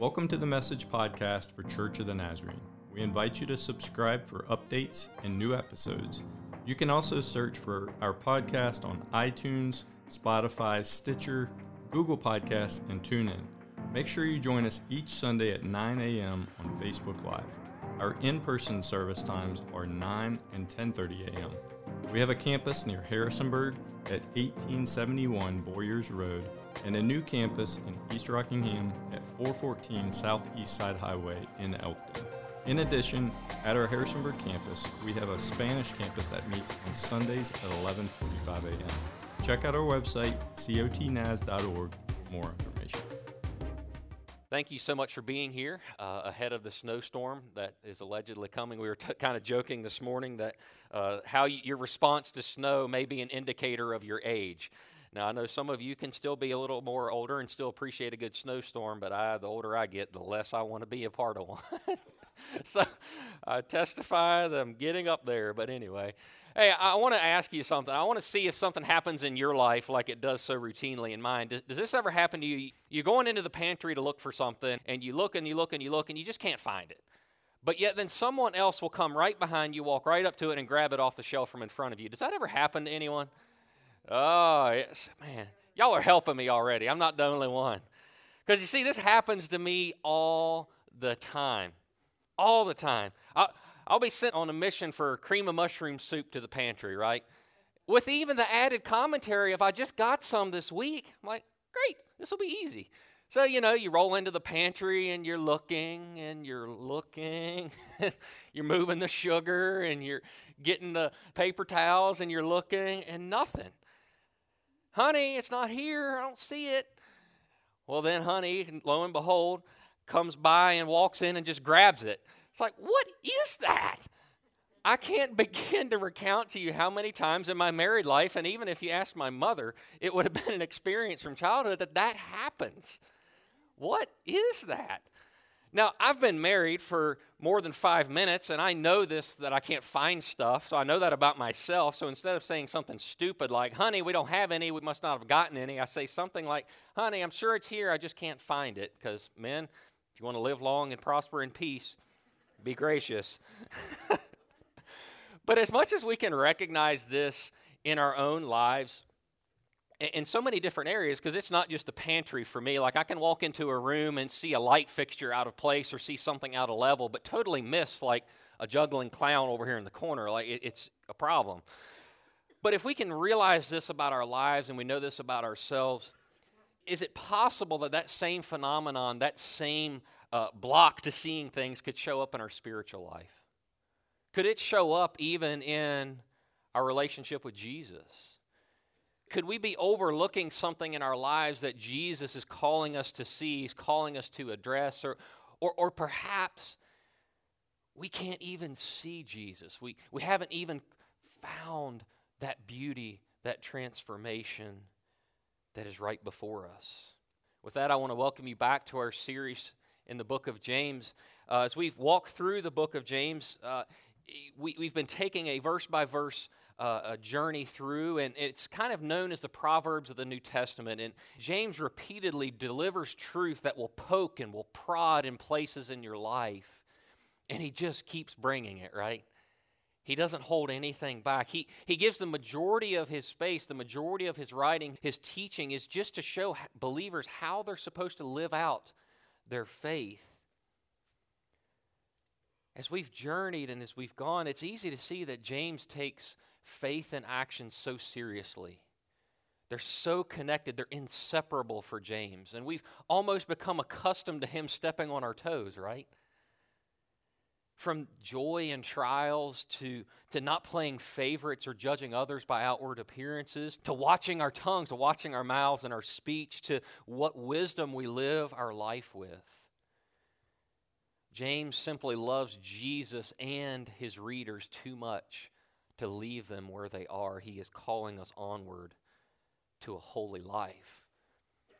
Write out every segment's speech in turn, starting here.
Welcome to the Message Podcast for Church of the Nazarene. We invite you to subscribe for updates and new episodes. You can also search for our podcast on iTunes, Spotify, Stitcher, Google Podcasts, and TuneIn. Make sure you join us each Sunday at 9 a.m. on Facebook Live. Our in-person service times are 9 and 10:30 a.m. We have a campus near Harrisonburg at 1871 Boyers Road and a new campus in East Rockingham at 414 Southeast Side Highway in Elkton. In addition, at our Harrisonburg campus, we have a Spanish campus that meets on Sundays at 11:45 a.m. Check out our website cotnaz.org for more information. Thank you so much for being here uh, ahead of the snowstorm that is allegedly coming. We were t- kind of joking this morning that uh, how y- your response to snow may be an indicator of your age. Now, I know some of you can still be a little more older and still appreciate a good snowstorm, but I, the older I get, the less I want to be a part of one. so I testify that I'm getting up there, but anyway. Hey, I want to ask you something. I want to see if something happens in your life like it does so routinely in mine. Does, does, this ever happen to you? You're going into the pantry to look for something, and you look and you look and you look, and you just can't find it. But yet, then someone else will come right behind you, walk right up to it, and grab it off the shelf from in front of you. Does that ever happen to anyone? Oh, yes. Man, y'all are helping me already. I'm not the only one. Because you see, this happens to me all the time. All the time. I, I'll be sent on a mission for cream of mushroom soup to the pantry, right? With even the added commentary, if I just got some this week, I'm like, great, this will be easy. So, you know, you roll into the pantry and you're looking and you're looking. you're moving the sugar and you're getting the paper towels and you're looking and nothing. Honey, it's not here. I don't see it. Well, then, honey, lo and behold, comes by and walks in and just grabs it. It's like, what is that? I can't begin to recount to you how many times in my married life, and even if you asked my mother, it would have been an experience from childhood that that happens. What is that? Now, I've been married for more than five minutes, and I know this that I can't find stuff, so I know that about myself. So instead of saying something stupid like, honey, we don't have any, we must not have gotten any, I say something like, honey, I'm sure it's here, I just can't find it. Because, men, if you want to live long and prosper in peace, be gracious. but as much as we can recognize this in our own lives, in so many different areas because it's not just the pantry for me. Like I can walk into a room and see a light fixture out of place or see something out of level, but totally miss like a juggling clown over here in the corner. Like it, it's a problem. But if we can realize this about our lives and we know this about ourselves, is it possible that that same phenomenon, that same uh, block to seeing things could show up in our spiritual life? Could it show up even in our relationship with Jesus? Could we be overlooking something in our lives that Jesus is calling us to see, he's calling us to address, or, or, or perhaps we can't even see Jesus? We, we haven't even found that beauty, that transformation that is right before us. With that, I want to welcome you back to our series in the book of James. Uh, as we've walked through the book of James, uh, we, have been taking a verse by verse uh, a journey through, and it's kind of known as the Proverbs of the New Testament. And James repeatedly delivers truth that will poke and will prod in places in your life. And he just keeps bringing it, right? He doesn't hold anything back. He, he gives the majority of his space, the majority of his writing, his teaching is just to show believers how they're supposed to live out their faith. As we've journeyed and as we've gone, it's easy to see that James takes faith and action so seriously. They're so connected, they're inseparable for James. And we've almost become accustomed to him stepping on our toes, right? From joy and trials to, to not playing favorites or judging others by outward appearances, to watching our tongues, to watching our mouths and our speech, to what wisdom we live our life with. James simply loves Jesus and his readers too much to leave them where they are. He is calling us onward to a holy life.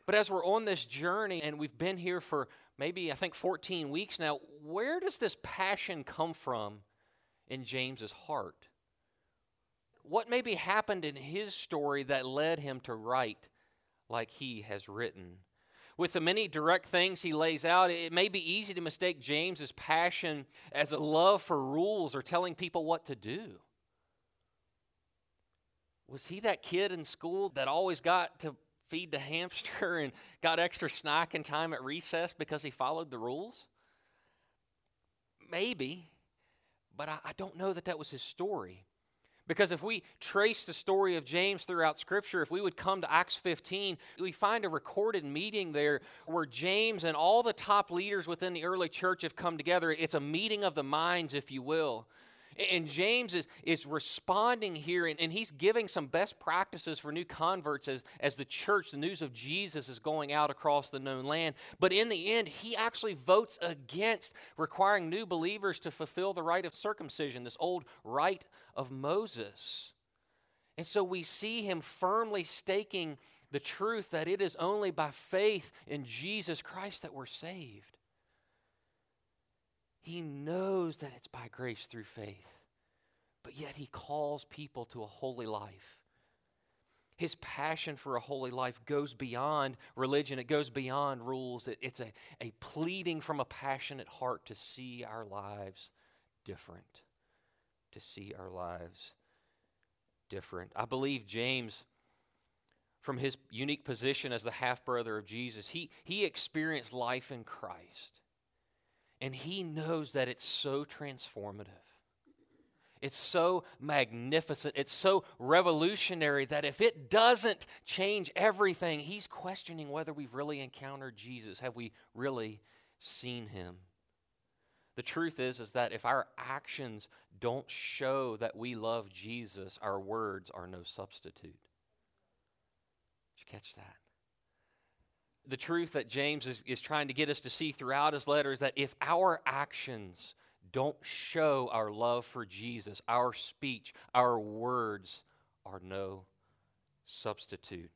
But as we're on this journey and we've been here for maybe, I think, 14 weeks now, where does this passion come from in James's heart? What maybe happened in his story that led him to write like he has written? With the many direct things he lays out, it may be easy to mistake James's passion as a love for rules or telling people what to do. Was he that kid in school that always got to feed the hamster and got extra snacking time at recess because he followed the rules? Maybe, but I, I don't know that that was his story. Because if we trace the story of James throughout Scripture, if we would come to Acts 15, we find a recorded meeting there where James and all the top leaders within the early church have come together. It's a meeting of the minds, if you will. And James is, is responding here, and, and he's giving some best practices for new converts as, as the church, the news of Jesus is going out across the known land. But in the end, he actually votes against requiring new believers to fulfill the rite of circumcision, this old rite of Moses. And so we see him firmly staking the truth that it is only by faith in Jesus Christ that we're saved. He knows that it's by grace through faith, but yet he calls people to a holy life. His passion for a holy life goes beyond religion, it goes beyond rules. It, it's a, a pleading from a passionate heart to see our lives different. To see our lives different. I believe James from his unique position as the half brother of Jesus, he, he experienced life in Christ. And he knows that it's so transformative. It's so magnificent. It's so revolutionary that if it doesn't change everything, he's questioning whether we've really encountered Jesus. Have we really seen him? The truth is is that if our actions don't show that we love Jesus, our words are no substitute. Did you catch that? The truth that James is, is trying to get us to see throughout his letter is that if our actions don't show our love for Jesus, our speech, our words are no substitute.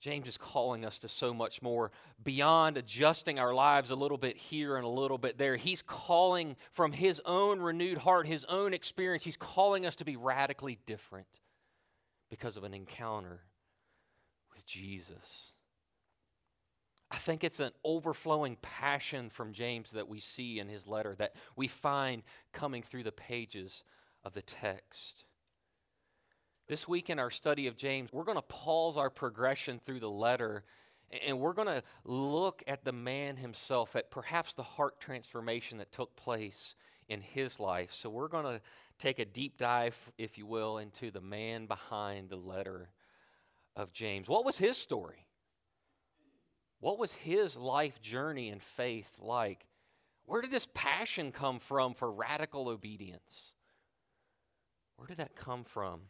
James is calling us to so much more beyond adjusting our lives a little bit here and a little bit there. He's calling from his own renewed heart, his own experience. He's calling us to be radically different because of an encounter with Jesus. I think it's an overflowing passion from James that we see in his letter that we find coming through the pages of the text. This week in our study of James, we're going to pause our progression through the letter and we're going to look at the man himself, at perhaps the heart transformation that took place in his life. So we're going to take a deep dive, if you will, into the man behind the letter of James. What was his story? What was his life journey and faith like? Where did this passion come from for radical obedience? Where did that come from?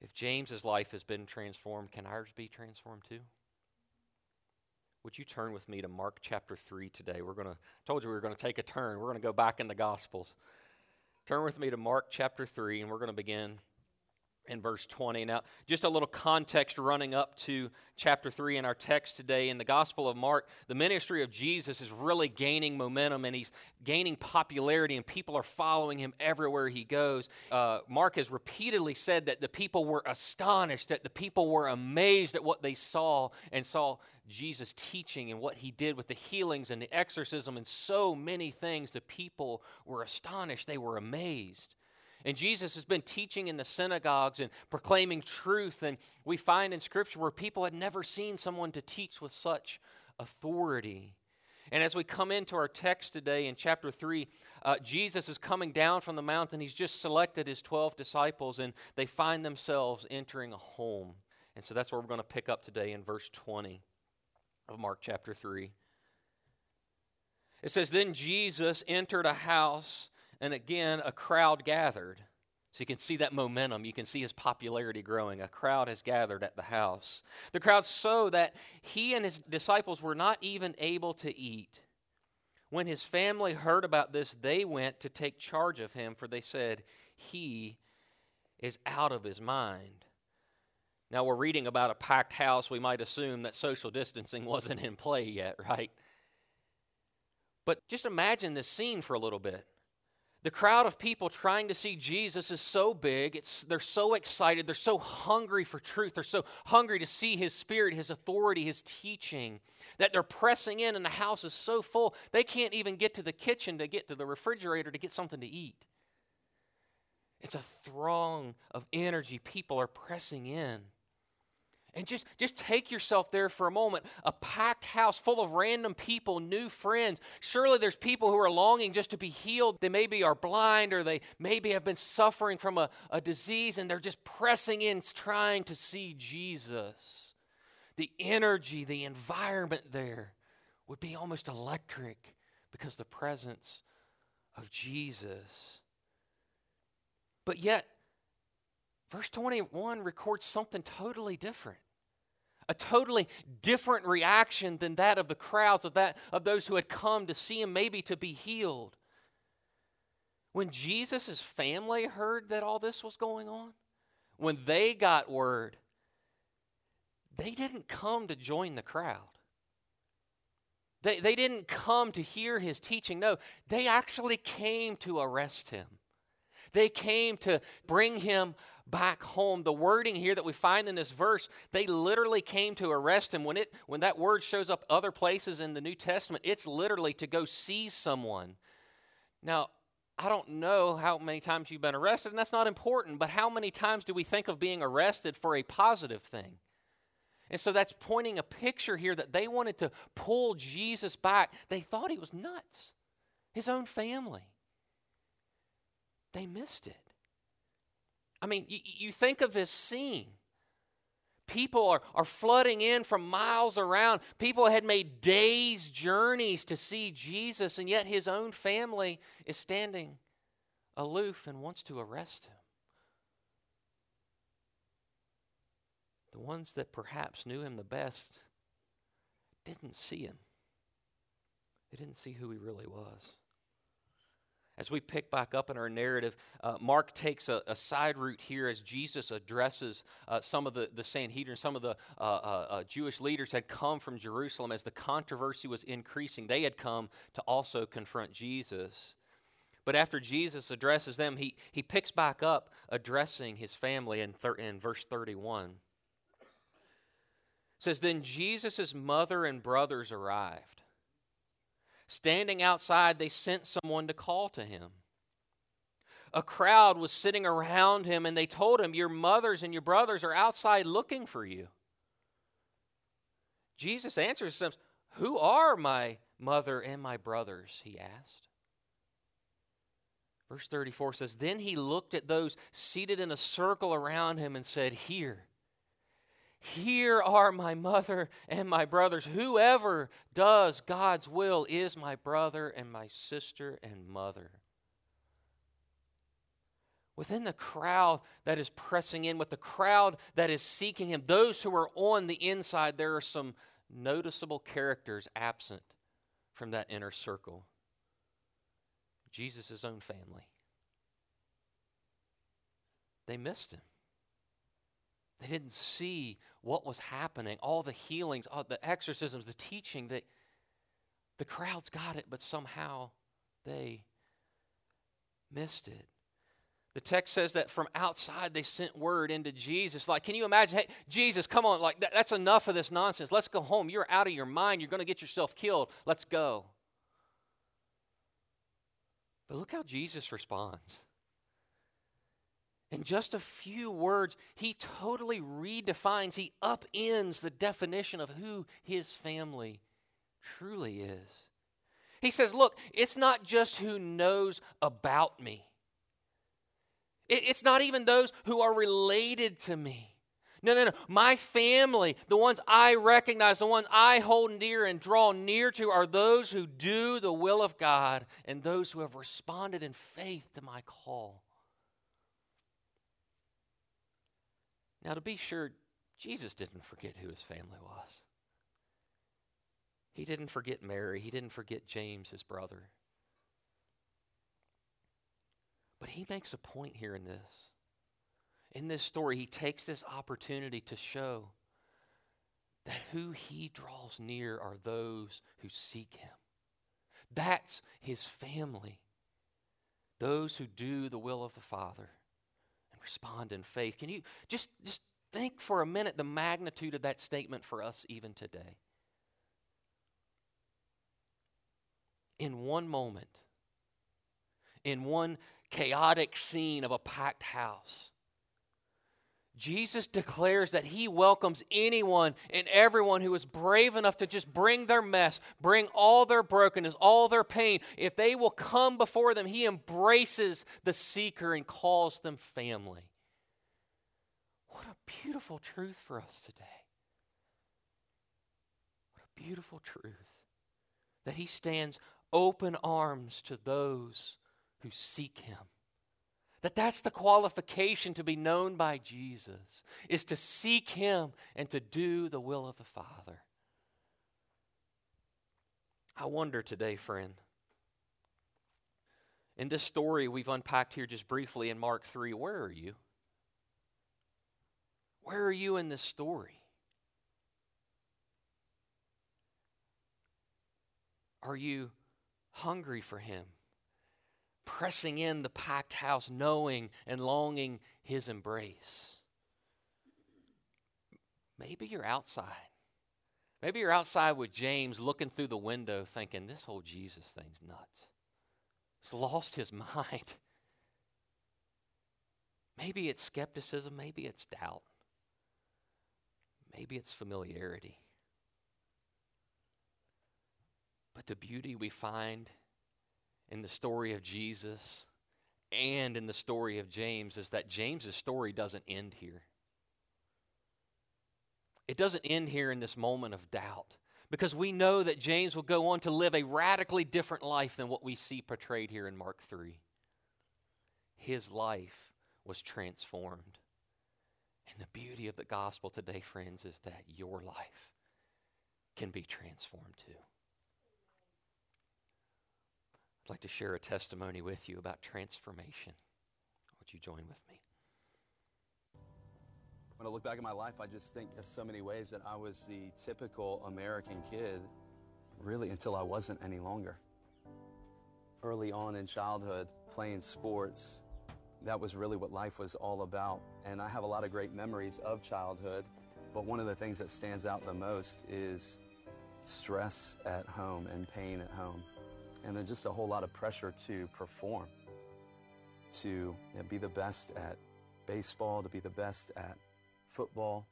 If James's life has been transformed, can ours be transformed too? Would you turn with me to Mark chapter 3 today? We're going to told you we were going to take a turn. We're going to go back in the gospels. Turn with me to Mark chapter 3 and we're going to begin in verse 20. Now, just a little context running up to chapter 3 in our text today. In the Gospel of Mark, the ministry of Jesus is really gaining momentum and he's gaining popularity, and people are following him everywhere he goes. Uh, Mark has repeatedly said that the people were astonished, that the people were amazed at what they saw and saw Jesus teaching and what he did with the healings and the exorcism and so many things. The people were astonished, they were amazed. And Jesus has been teaching in the synagogues and proclaiming truth. And we find in Scripture where people had never seen someone to teach with such authority. And as we come into our text today in chapter 3, uh, Jesus is coming down from the mountain. He's just selected his 12 disciples, and they find themselves entering a home. And so that's where we're going to pick up today in verse 20 of Mark chapter 3. It says, Then Jesus entered a house and again, a crowd gathered. So you can see that momentum. You can see his popularity growing. A crowd has gathered at the house. The crowd so that he and his disciples were not even able to eat. When his family heard about this, they went to take charge of him, for they said, He is out of his mind. Now, we're reading about a packed house. We might assume that social distancing wasn't in play yet, right? But just imagine this scene for a little bit. The crowd of people trying to see Jesus is so big. It's, they're so excited. They're so hungry for truth. They're so hungry to see His Spirit, His authority, His teaching that they're pressing in, and the house is so full they can't even get to the kitchen to get to the refrigerator to get something to eat. It's a throng of energy. People are pressing in. And just, just take yourself there for a moment. A packed house full of random people, new friends. Surely there's people who are longing just to be healed. They maybe are blind or they maybe have been suffering from a, a disease and they're just pressing in, trying to see Jesus. The energy, the environment there would be almost electric because the presence of Jesus. But yet, verse 21 records something totally different a totally different reaction than that of the crowds of that of those who had come to see him maybe to be healed. When jesus' family heard that all this was going on when they got word they didn't come to join the crowd. They, they didn't come to hear his teaching. No they actually came to arrest him. They came to bring him back home. The wording here that we find in this verse, they literally came to arrest him. When, it, when that word shows up other places in the New Testament, it's literally to go seize someone. Now, I don't know how many times you've been arrested, and that's not important, but how many times do we think of being arrested for a positive thing? And so that's pointing a picture here that they wanted to pull Jesus back. They thought he was nuts, his own family. They missed it. I mean, you, you think of this scene. People are, are flooding in from miles around. People had made days' journeys to see Jesus, and yet his own family is standing aloof and wants to arrest him. The ones that perhaps knew him the best didn't see him, they didn't see who he really was. As we pick back up in our narrative, uh, Mark takes a, a, side route here as Jesus addresses uh, some of the, the Sanhedrin, some of the uh, uh, uh, Jewish leaders had come from Jerusalem as the controversy was increasing. They had come to also confront Jesus. But after Jesus addresses them, he, he picks back up addressing his family in, thir- in verse 31. It says, Then Jesus' mother and brothers arrived Standing outside, they sent someone to call to him. A crowd was sitting around him, and they told him, Your mothers and your brothers are outside looking for you. Jesus answers them, Who are my mother and my brothers? He asked. Verse 34 says, Then he looked at those seated in a circle around him and said, Here here are my mother and my brothers. Whoever does God's will is my brother and my sister and mother. Within the crowd that is pressing in, with the crowd that is seeking him, those who are on the inside, there are some noticeable characters absent from that inner circle. Jesus' own family. They missed him. They didn't see what was happening, all the healings, all the exorcisms, the teaching that the crowds got it, but somehow they missed it. The text says that from outside they sent word into Jesus. Like, can you imagine? Hey, Jesus, come on, like that, that's enough of this nonsense. Let's go home. You're out of your mind. You're going to get yourself killed. Let's go. But look how Jesus responds. In just a few words, he totally redefines, he upends the definition of who his family truly is. He says, Look, it's not just who knows about me, it's not even those who are related to me. No, no, no. My family, the ones I recognize, the ones I hold dear and draw near to, are those who do the will of God and those who have responded in faith to my call. Now, to be sure, Jesus didn't forget who his family was. He didn't forget Mary. He didn't forget James, his brother. But he makes a point here in this. In this story, he takes this opportunity to show that who he draws near are those who seek him. That's his family. those who do the will of the Father respond in faith. Can you just, just think for a minute the magnitude of that statement for us even today? In one moment, in one chaotic scene of a packed house, Jesus declares that he welcomes anyone and everyone who is brave enough to just bring their mess, bring all their brokenness, all their pain. If they will come before them, he embraces the seeker and calls them family. What a beautiful truth for us today. What a beautiful truth that he stands open arms to those who seek him that that's the qualification to be known by Jesus is to seek him and to do the will of the Father. I wonder today, friend. In this story we've unpacked here just briefly in Mark 3, where are you? Where are you in this story? Are you hungry for him? Pressing in the packed house, knowing and longing his embrace. Maybe you're outside. Maybe you're outside with James looking through the window thinking, this whole Jesus thing's nuts. He's lost his mind. Maybe it's skepticism, maybe it's doubt, maybe it's familiarity. But the beauty we find in the story of Jesus and in the story of James is that James's story doesn't end here. It doesn't end here in this moment of doubt because we know that James will go on to live a radically different life than what we see portrayed here in Mark 3. His life was transformed. And the beauty of the gospel today, friends, is that your life can be transformed too. I'd like to share a testimony with you about transformation. Would you join with me? When I look back at my life, I just think of so many ways that I was the typical American kid, really until I wasn't any longer. Early on in childhood, playing sports, that was really what life was all about. And I have a lot of great memories of childhood, but one of the things that stands out the most is stress at home and pain at home and then just a whole lot of pressure to perform, to you know, be the best at baseball, to be the best at football.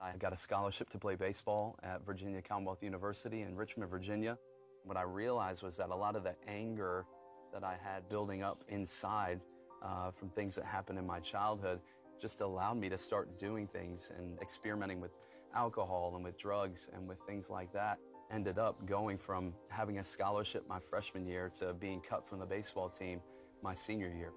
I got a scholarship to play baseball at Virginia Commonwealth University in Richmond, Virginia. What I realized was that a lot of the anger that I had building up inside uh, from things that happened in my childhood just allowed me to start doing things and experimenting with alcohol and with drugs and with things like that ended up going from having a scholarship my freshman year to being cut from the baseball team my senior year.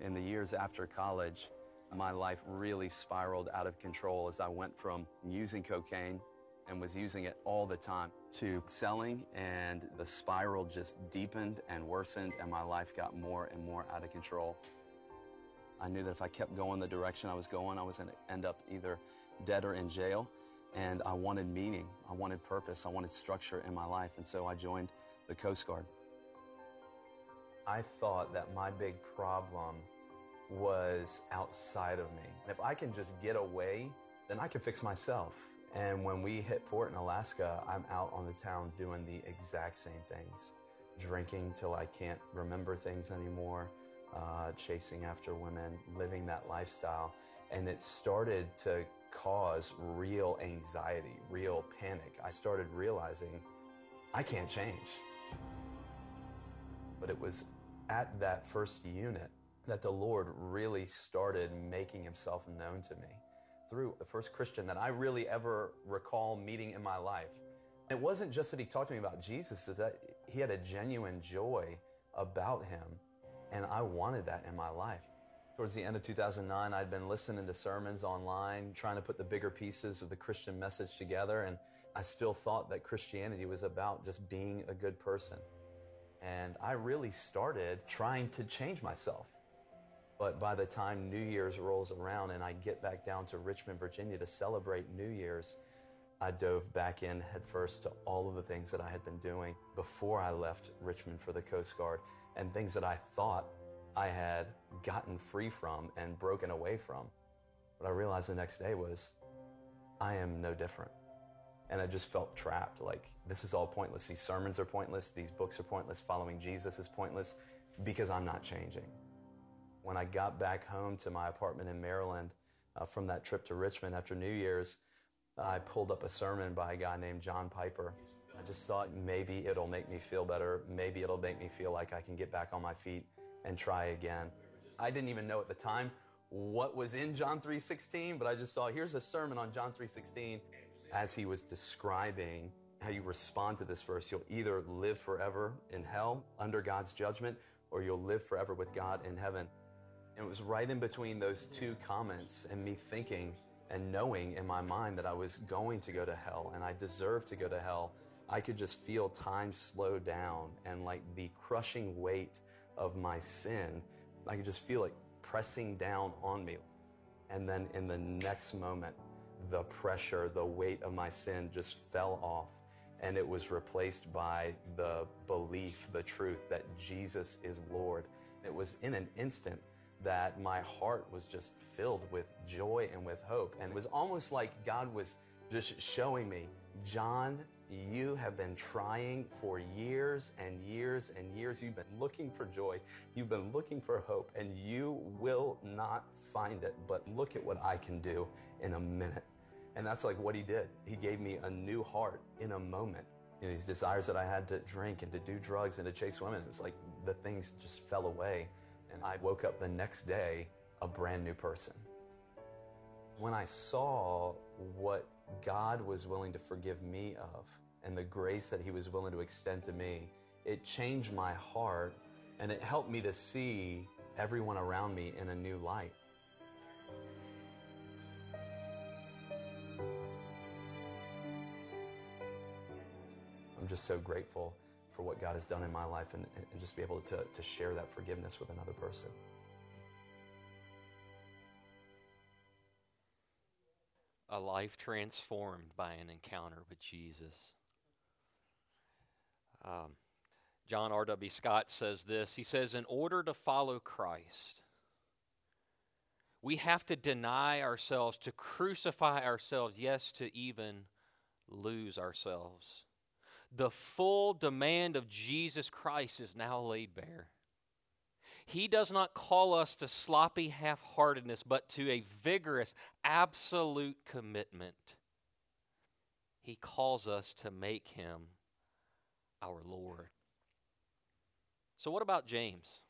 In the years after college, my life really spiraled out of control as I went from using cocaine and was using it all the time to selling, and the spiral just deepened and worsened, and my life got more and more out of control. I knew that if I kept going the direction I was going, I was going to end up either dead or in jail and I wanted meaning, I wanted purpose, I wanted structure in my life, and so I joined the Coast Guard. I thought that my big problem was outside of me. If I can just get away, then I can fix myself. And when we hit port in Alaska, I'm out on the town doing the exact same things drinking till I can't remember things anymore, uh, chasing after women, living that lifestyle. And it started to cause real anxiety, real panic. I started realizing I can't change. But it was at that first unit that the Lord really started making himself known to me through the first Christian that I really ever recall meeting in my life. It wasn't just that he talked to me about Jesus, is that he had a genuine joy about him, and I wanted that in my life. Towards the end of 2009, I'd been listening to sermons online, trying to put the bigger pieces of the Christian message together, and I still thought that Christianity was about just being a good person. And I really started trying to change myself. But by the time New Year's rolls around and I get back down to Richmond, Virginia to celebrate New Year's, I dove back in headfirst to all of the things that I had been doing before I left Richmond for the Coast Guard and things that I thought I had gotten free from and broken away from. What I realized the next day was I am no different. And I just felt trapped. Like, this is all pointless. These sermons are pointless. These books are pointless. Following Jesus is pointless because I'm not changing. When I got back home to my apartment in Maryland uh, from that trip to Richmond after New Year's, I pulled up a sermon by a guy named John Piper. I just thought maybe it'll make me feel better. Maybe it'll make me feel like I can get back on my feet and try again. I didn't even know at the time what was in John 3:16, but I just saw here's a sermon on John 3:16 as he was describing how you respond to this verse. You'll either live forever in hell under God's judgment or you'll live forever with God in heaven. And it was right in between those two comments and me thinking and knowing in my mind that I was going to go to hell and I deserved to go to hell. I could just feel time slow down and like the crushing weight of my sin. I could just feel it pressing down on me. And then in the next moment, the pressure, the weight of my sin just fell off. And it was replaced by the belief, the truth that Jesus is Lord. It was in an instant that my heart was just filled with joy and with hope. And it was almost like God was just showing me, John, you have been trying for years and years and years. You've been looking for joy. You've been looking for hope, and you will not find it. But look at what I can do in a minute. And that's like what he did. He gave me a new heart in a moment. You know, these desires that I had to drink and to do drugs and to chase women, it was like the things just fell away. And I woke up the next day a brand new person. When I saw what God was willing to forgive me of and the grace that He was willing to extend to me, it changed my heart and it helped me to see everyone around me in a new light. I'm just so grateful for what God has done in my life and, and just be able to, to share that forgiveness with another person. A life transformed by an encounter with Jesus. Um, John R.W. Stott says this He says, In order to follow Christ, we have to deny ourselves, to crucify ourselves, yes, to even lose ourselves the full demand of Jesus Christ is now laid bare. He does not call us to sloppy half heartedness, but to a vigorous, absolute commitment. He calls us to make him our Lord. So, what about James?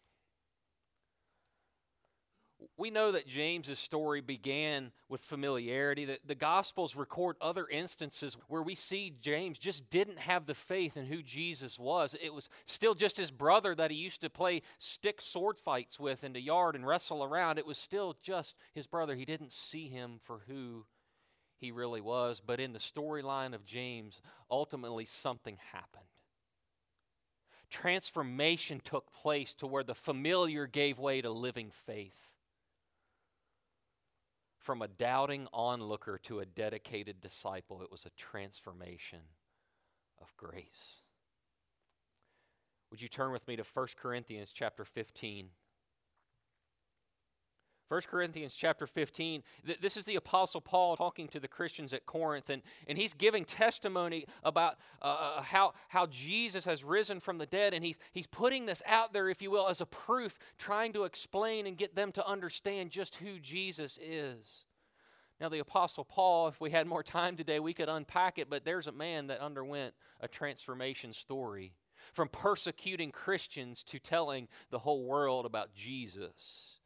We know that James's story began with familiarity. That the Gospels record other instances where we see James just didn't have the faith in who Jesus was. It was still just his brother that he used to play stick sword fights with in the yard and wrestle around. It was still just his brother. He didn't see him for who he really was. But in the storyline of James, ultimately something happened transformation took place to where the familiar gave way to living faith from a doubting onlooker to a dedicated disciple. It was a transformation of grace. Would you turn with me to 1 Corinthians chapter 15? 1 Corinthians chapter 15, this is the Apostle Paul talking to the Christians at Corinth, and, and he's giving testimony about uh, uh, how, how Jesus has risen from the dead, and he's, he's putting this out there, if you will, as a proof, trying to explain and get them to understand just who Jesus is. Now, the Apostle Paul, if we had more time today, we could unpack it, but there's a man that underwent a transformation story from persecuting Christians to telling the whole world about Jesus.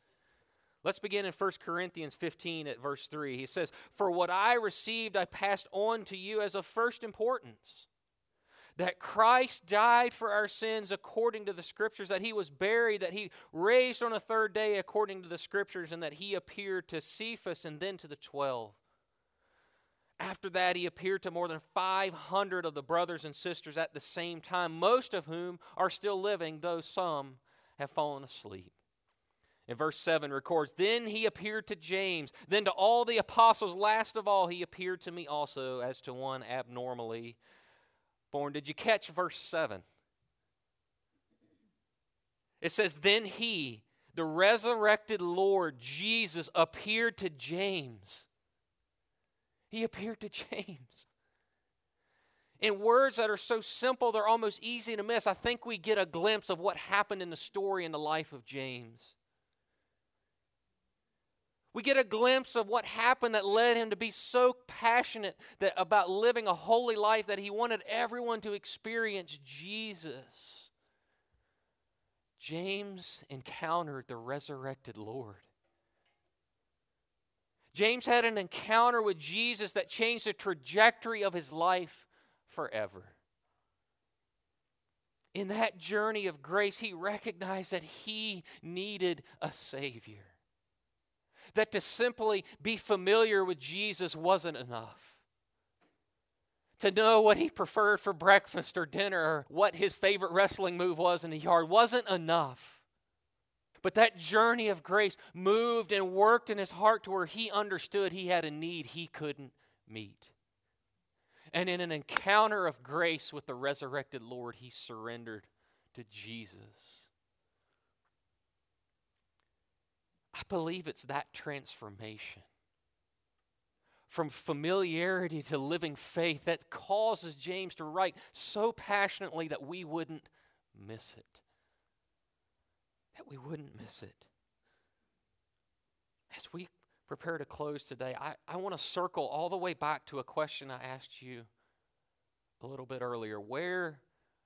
Let's begin in 1 Corinthians 15 at verse 3. He says, For what I received I passed on to you as of first importance that Christ died for our sins according to the Scriptures, that he was buried, that he raised on a third day according to the Scriptures, and that he appeared to Cephas and then to the twelve. After that, he appeared to more than 500 of the brothers and sisters at the same time, most of whom are still living, though some have fallen asleep. In verse 7 records, Then he appeared to James, then to all the apostles. Last of all, he appeared to me also as to one abnormally born. Did you catch verse 7? It says, Then he, the resurrected Lord Jesus, appeared to James. He appeared to James. In words that are so simple, they're almost easy to miss. I think we get a glimpse of what happened in the story in the life of James. We get a glimpse of what happened that led him to be so passionate that, about living a holy life that he wanted everyone to experience Jesus. James encountered the resurrected Lord. James had an encounter with Jesus that changed the trajectory of his life forever. In that journey of grace, he recognized that he needed a Savior. That to simply be familiar with Jesus wasn't enough. To know what he preferred for breakfast or dinner or what his favorite wrestling move was in the yard wasn't enough. But that journey of grace moved and worked in his heart to where he understood he had a need he couldn't meet. And in an encounter of grace with the resurrected Lord, he surrendered to Jesus. I believe it's that transformation from familiarity to living faith that causes James to write so passionately that we wouldn't miss it. That we wouldn't miss it. As we prepare to close today, I, I want to circle all the way back to a question I asked you a little bit earlier. Where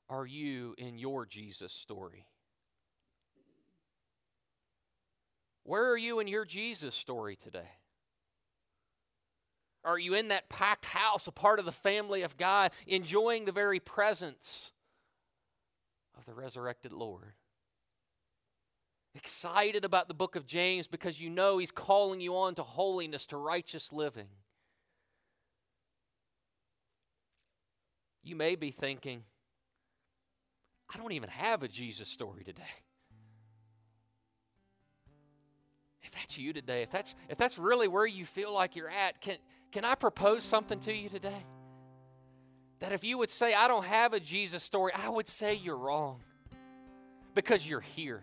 are you in your Jesus story? Where are you in your Jesus story today? Are you in that packed house, a part of the family of God, enjoying the very presence of the resurrected Lord? Excited about the book of James because you know he's calling you on to holiness, to righteous living. You may be thinking, I don't even have a Jesus story today. That's you today, if that's if that's really where you feel like you're at, can can I propose something to you today? That if you would say I don't have a Jesus story, I would say you're wrong. Because you're here.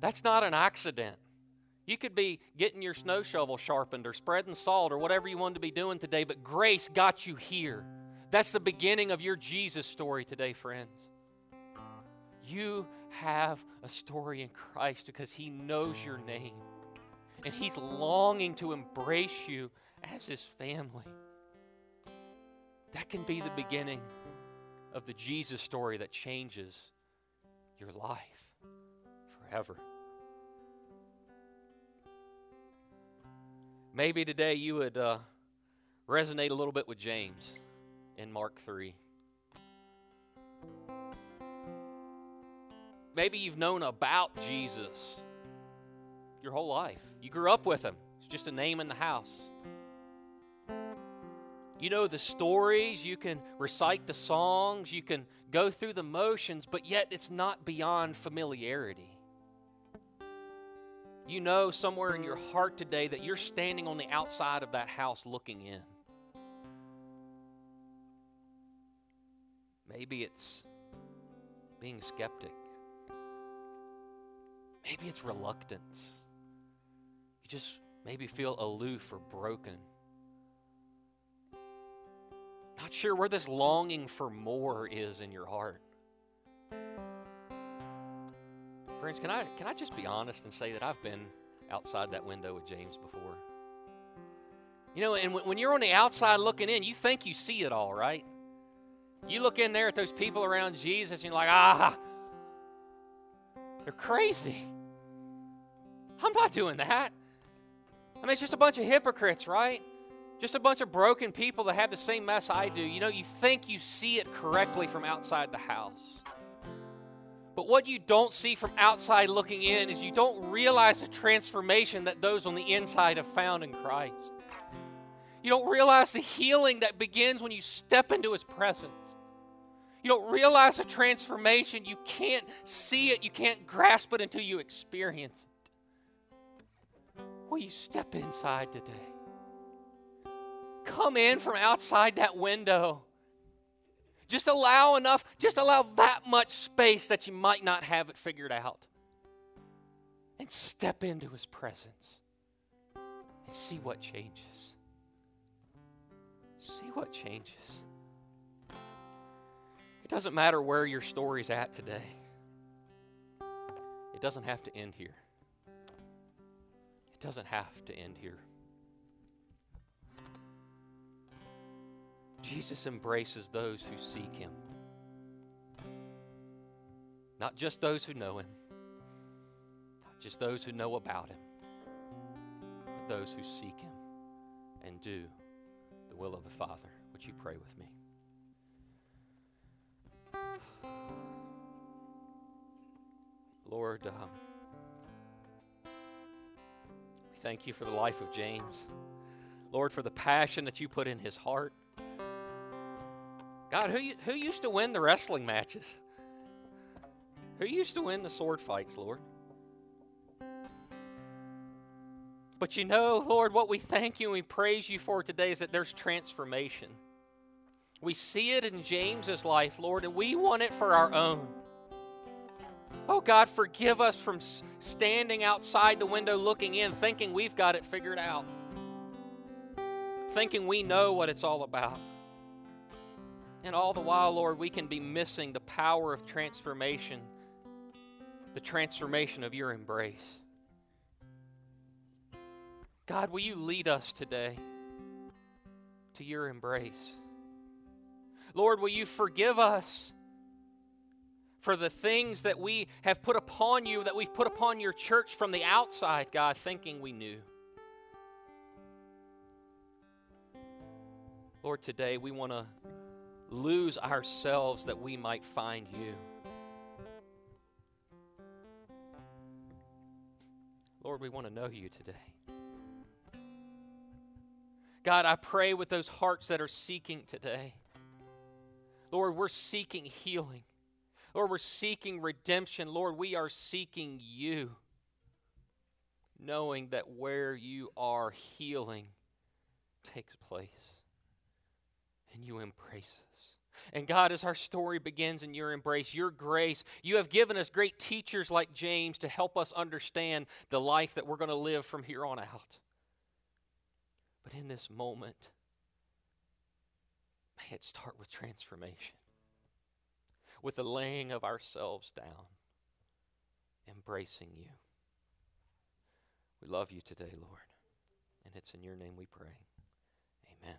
That's not an accident. You could be getting your snow shovel sharpened or spreading salt or whatever you wanted to be doing today, but grace got you here. That's the beginning of your Jesus story today, friends. You have a story in Christ because He knows your name and He's longing to embrace you as His family. That can be the beginning of the Jesus story that changes your life forever. Maybe today you would uh, resonate a little bit with James in Mark 3. Maybe you've known about Jesus your whole life. You grew up with him, it's just a name in the house. You know the stories, you can recite the songs, you can go through the motions, but yet it's not beyond familiarity. You know somewhere in your heart today that you're standing on the outside of that house looking in. Maybe it's being skeptic. Maybe it's reluctance. You just maybe feel aloof or broken. Not sure where this longing for more is in your heart. Friends, can I, can I just be honest and say that I've been outside that window with James before? You know, and when you're on the outside looking in, you think you see it all, right? You look in there at those people around Jesus and you're like, ah, they're crazy. I'm not doing that. I mean, it's just a bunch of hypocrites, right? Just a bunch of broken people that have the same mess I do. You know, you think you see it correctly from outside the house. But what you don't see from outside looking in is you don't realize the transformation that those on the inside have found in Christ. You don't realize the healing that begins when you step into His presence. You don't realize the transformation. You can't see it. You can't grasp it until you experience it. Will you step inside today? Come in from outside that window. Just allow enough, just allow that much space that you might not have it figured out. And step into his presence and see what changes. See what changes. It doesn't matter where your story's at today, it doesn't have to end here. It doesn't have to end here. Jesus embraces those who seek him. Not just those who know him, not just those who know about him, but those who seek him and do the will of the Father. Would you pray with me? Lord, um, we thank you for the life of James. Lord, for the passion that you put in his heart. God, who, who used to win the wrestling matches? Who used to win the sword fights, Lord? But you know, Lord, what we thank you and we praise you for today is that there's transformation. We see it in James's life, Lord, and we want it for our own. Oh God, forgive us from standing outside the window looking in, thinking we've got it figured out, thinking we know what it's all about. And all the while, Lord, we can be missing the power of transformation, the transformation of your embrace. God, will you lead us today to your embrace? Lord, will you forgive us for the things that we have put upon you, that we've put upon your church from the outside, God, thinking we knew. Lord, today we want to lose ourselves that we might find you. Lord, we want to know you today. God, I pray with those hearts that are seeking today. Lord, we're seeking healing. Lord, we're seeking redemption. Lord, we are seeking you, knowing that where you are, healing takes place. And you embrace us. And God, as our story begins in your embrace, your grace, you have given us great teachers like James to help us understand the life that we're going to live from here on out. But in this moment, may it start with transformation with the laying of ourselves down, embracing you. We love you today, Lord. And it's in your name we pray. Amen.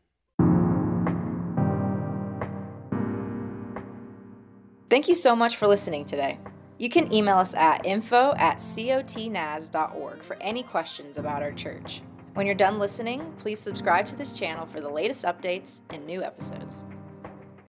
Thank you so much for listening today. You can email us at info at cotnaz.org for any questions about our church. When you're done listening, please subscribe to this channel for the latest updates and new episodes.